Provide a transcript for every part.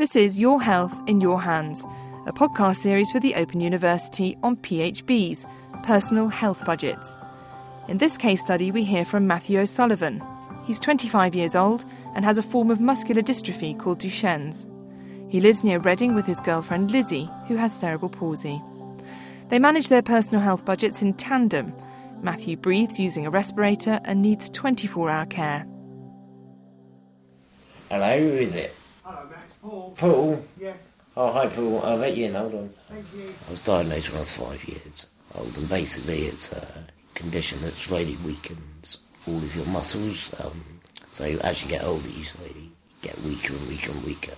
This is Your Health in Your Hands, a podcast series for the Open University on PHBs, personal health budgets. In this case study, we hear from Matthew O'Sullivan. He's 25 years old and has a form of muscular dystrophy called Duchenne's. He lives near Reading with his girlfriend Lizzie, who has cerebral palsy. They manage their personal health budgets in tandem. Matthew breathes using a respirator and needs 24 hour care. Hello, is it? Hello, Max. Paul. Paul? Yes, Oh, hi, Paul. I'll let you in. Hold on. thank you. I was diagnosed when I was five years old, and basically it's a condition that slowly weakens all of your muscles. Um, so as you get older, you slowly get weaker and weaker and weaker.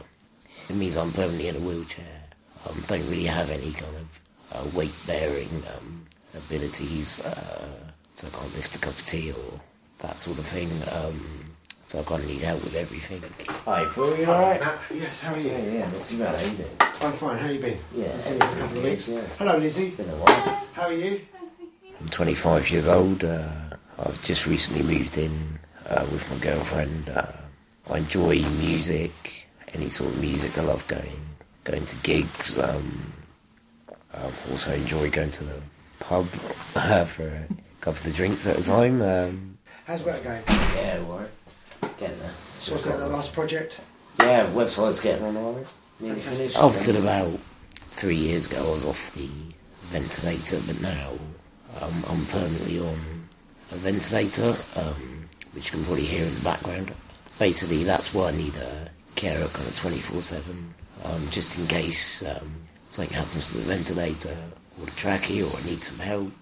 It means I'm permanently in a wheelchair. Um, don't really have any kind of uh, weight-bearing um, abilities, uh, so I can't lift a cup of tea or that sort of thing. Um, so I kind of need help with everything. Hi, Paul. You alright? Matt, yes, how are you? Yeah, yeah, not too bad. How you doing? I'm fine, how you been? Yeah, I've seen you for a couple of weeks. yeah. Hello, Lizzie. Been a while. How are you? I'm 25 years old. Uh, I've just recently moved in uh, with my girlfriend. Uh, I enjoy music, any sort of music. I love going going to gigs. Um, I also enjoy going to the pub uh, for a couple of drinks at a time. Um, How's work going? yeah, right. Getting there. Sorted out the last project? Yeah, website's getting on alright. Nearly Fantastic. finished. Up until about three years ago, I was off the ventilator, but now um, I'm permanently on a ventilator, um, which you can probably hear in the background. Basically, that's why I need a carer kind of 24 7, um, just in case um, something happens to the ventilator or the trachea or I need some help.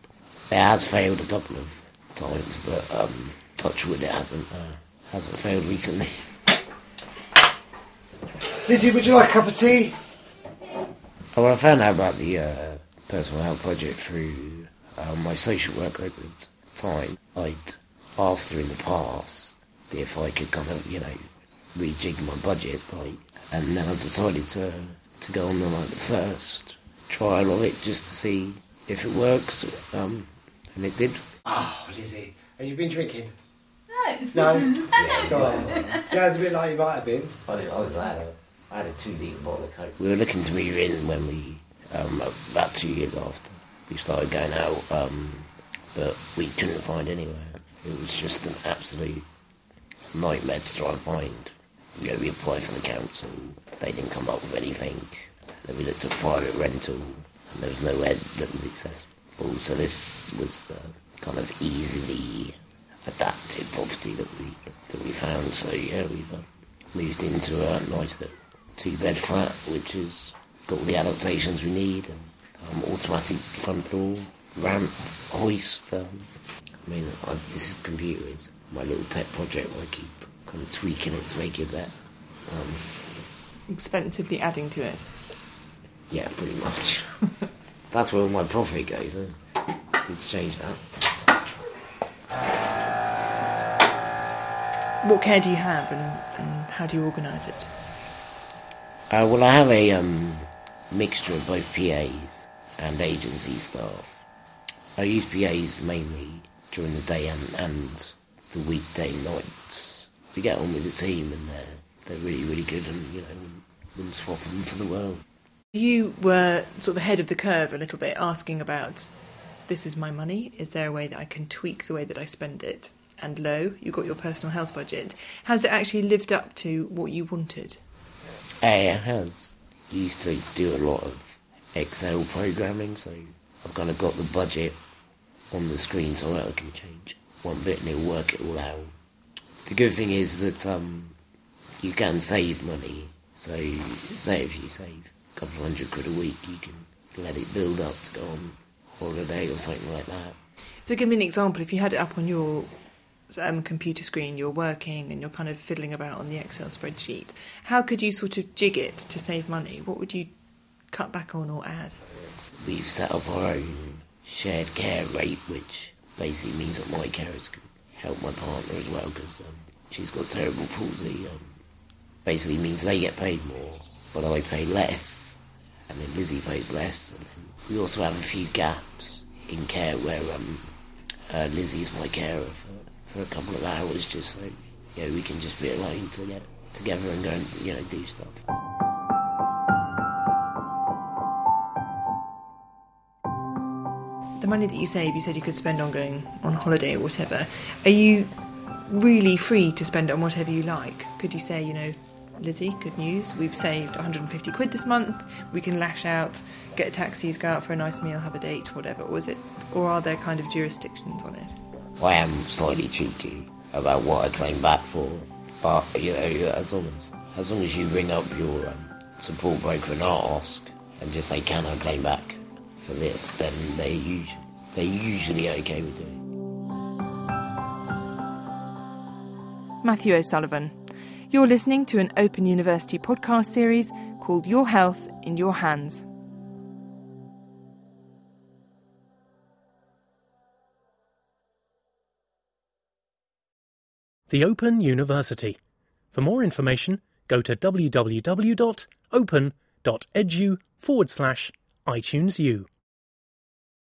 It has failed a couple of times, but um, touch wood, it hasn't, uh, hasn't failed recently. Lizzie, would you like a cup of tea? Oh, well, I found out about the uh, personal health project through uh, my social worker at the time. I'd asked her in the past if I could kind of, you know, rejig my budget, like, and then I decided to to go on the like the first trial of it just to see if it works, um, and it did. Oh, Lizzie, have you been drinking? No. No? Go on. Sounds a bit like you might have been. I, I was at a, I had a two litre bottle of coke. We were looking to move in when we, um, about two years after we started going out, um, but we couldn't find anywhere. It was just an absolute nightmare to try and find. You know, we applied for the council, they didn't come up with anything. Then we looked at private rental, and there was nowhere that was accessible. So this was the kind of easily adapted property that we that we found. So yeah, we've uh, moved into a nice two bed flat, which has got all the adaptations we need, and um, automatic front door, ramp, hoist. Um, I mean, I, this is computer is my little pet project. where I keep kind of tweaking it to make it better. Um, Expensively adding to it. yeah, pretty much. That's where all my profit goes. Huh? Let's change that. What care do you have and, and how do you organise it? Uh, well, I have a um, mixture of both PAs and agency staff. I use PAs mainly during the day and, and the weekday nights. We get on with the team and they're, they're really, really good and, you know, wouldn't swap them for the world. You were sort of ahead of the curve a little bit, asking about this is my money. Is there a way that I can tweak the way that I spend it? And low, you got your personal health budget. Has it actually lived up to what you wanted? Uh, it has. Used to do a lot of Excel programming, so I've kind of got the budget on the screen so that I can change one bit and it'll work it all out. The good thing is that um, you can save money. So, say if you save a couple of hundred quid a week, you can let it build up to go on holiday or something like that. So, give me an example. If you had it up on your um, computer screen, you're working and you're kind of fiddling about on the Excel spreadsheet, how could you sort of jig it to save money? What would you cut back on or add? We've set up our own shared care rate, which basically means that my carers can help my partner as well because um, she's got cerebral palsy. Um, basically means they get paid more, but I pay less, and then Lizzie pays less. And then we also have a few gaps in care where um, uh, Lizzie's my carer for, for a couple of hours, just like, yeah, we can just be alone to get together and go and, you know, do stuff. The money that you save, you said you could spend on going on holiday or whatever. Are you really free to spend it on whatever you like? Could you say, you know, Lizzie, good news. We've saved 150 quid this month. We can lash out, get taxis, go out for a nice meal, have a date, whatever. Or is it, or are there kind of jurisdictions on it? I am slightly cheeky about what I claim back for, but you know, as long as as long as you ring up your um, support broker and ask and just say, "Can I claim back for this?" then they usually they're usually okay with it. Matthew O'Sullivan. You're listening to an Open University podcast series called Your Health in Your Hands. The Open University. For more information, go to www.open.edu forward slash iTunes.